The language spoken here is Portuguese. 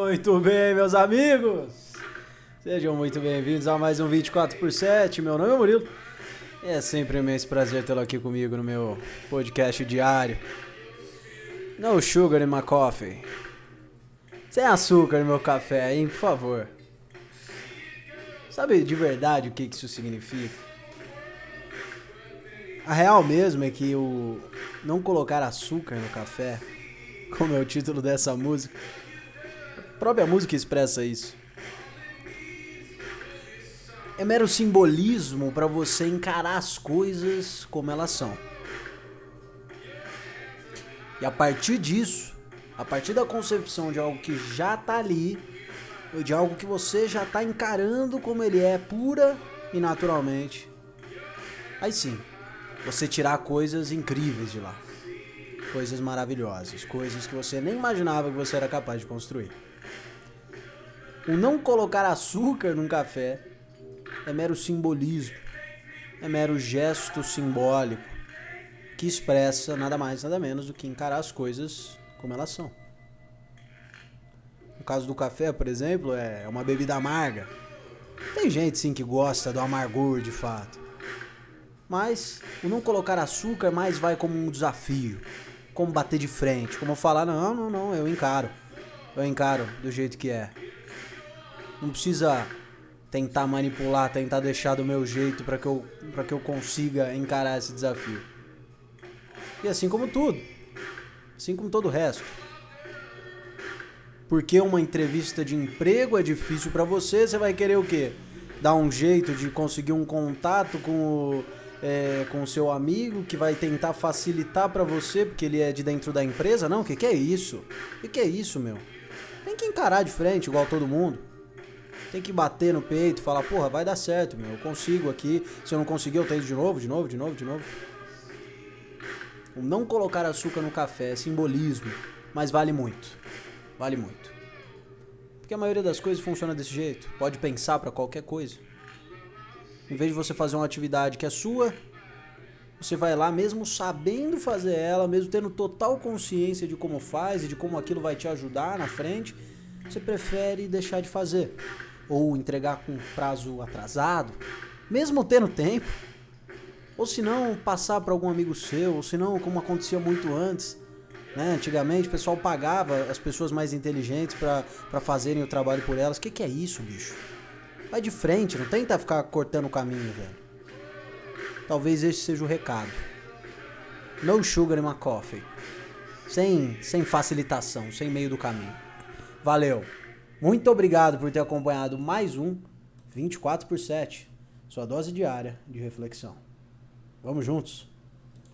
Muito bem, meus amigos! Sejam muito bem-vindos a mais um 24 por 7. Meu nome é Murilo. É sempre um imenso prazer tê-lo aqui comigo no meu podcast diário. No sugar in my coffee. Sem açúcar no meu café, hein? Por favor. Sabe de verdade o que isso significa? A real mesmo é que o não colocar açúcar no café, como é o título dessa música, própria música expressa isso. É mero simbolismo para você encarar as coisas como elas são. E a partir disso, a partir da concepção de algo que já tá ali, ou de algo que você já tá encarando como ele é, pura e naturalmente, aí sim, você tirar coisas incríveis de lá. Coisas maravilhosas, coisas que você nem imaginava que você era capaz de construir. O não colocar açúcar num café é mero simbolismo, é mero gesto simbólico que expressa nada mais, nada menos do que encarar as coisas como elas são. No caso do café, por exemplo, é uma bebida amarga. Tem gente sim que gosta do amargor de fato. Mas o não colocar açúcar mais vai como um desafio, como bater de frente, como falar não, não, não, eu encaro. Eu encaro do jeito que é. Não precisa tentar manipular, tentar deixar do meu jeito para que eu para que eu consiga encarar esse desafio. E assim como tudo, assim como todo o resto. Porque uma entrevista de emprego é difícil para você, você vai querer o quê? Dar um jeito de conseguir um contato com o, é, com o seu amigo que vai tentar facilitar para você porque ele é de dentro da empresa? Não, o que, que é isso? O que, que é isso, meu? Tem que encarar de frente, igual todo mundo. Tem que bater no peito, falar, porra, vai dar certo, meu. Eu consigo aqui. Se eu não conseguir, eu tento de novo, de novo, de novo, de novo. O não colocar açúcar no café é simbolismo, mas vale muito. Vale muito. Porque a maioria das coisas funciona desse jeito. Pode pensar para qualquer coisa. Em vez de você fazer uma atividade que é sua, você vai lá mesmo sabendo fazer ela, mesmo tendo total consciência de como faz e de como aquilo vai te ajudar na frente, você prefere deixar de fazer ou entregar com prazo atrasado, mesmo tendo tempo. Ou se não, passar para algum amigo seu, ou se não, como acontecia muito antes, né? Antigamente o pessoal pagava as pessoas mais inteligentes para fazerem o trabalho por elas. O que, que é isso, bicho? Vai de frente, não tenta ficar cortando o caminho, velho. Talvez esse seja o recado. No sugar in my coffee. Sem, sem facilitação, sem meio do caminho. Valeu. Muito obrigado por ter acompanhado mais um 24 por 7, sua dose diária de reflexão. Vamos juntos.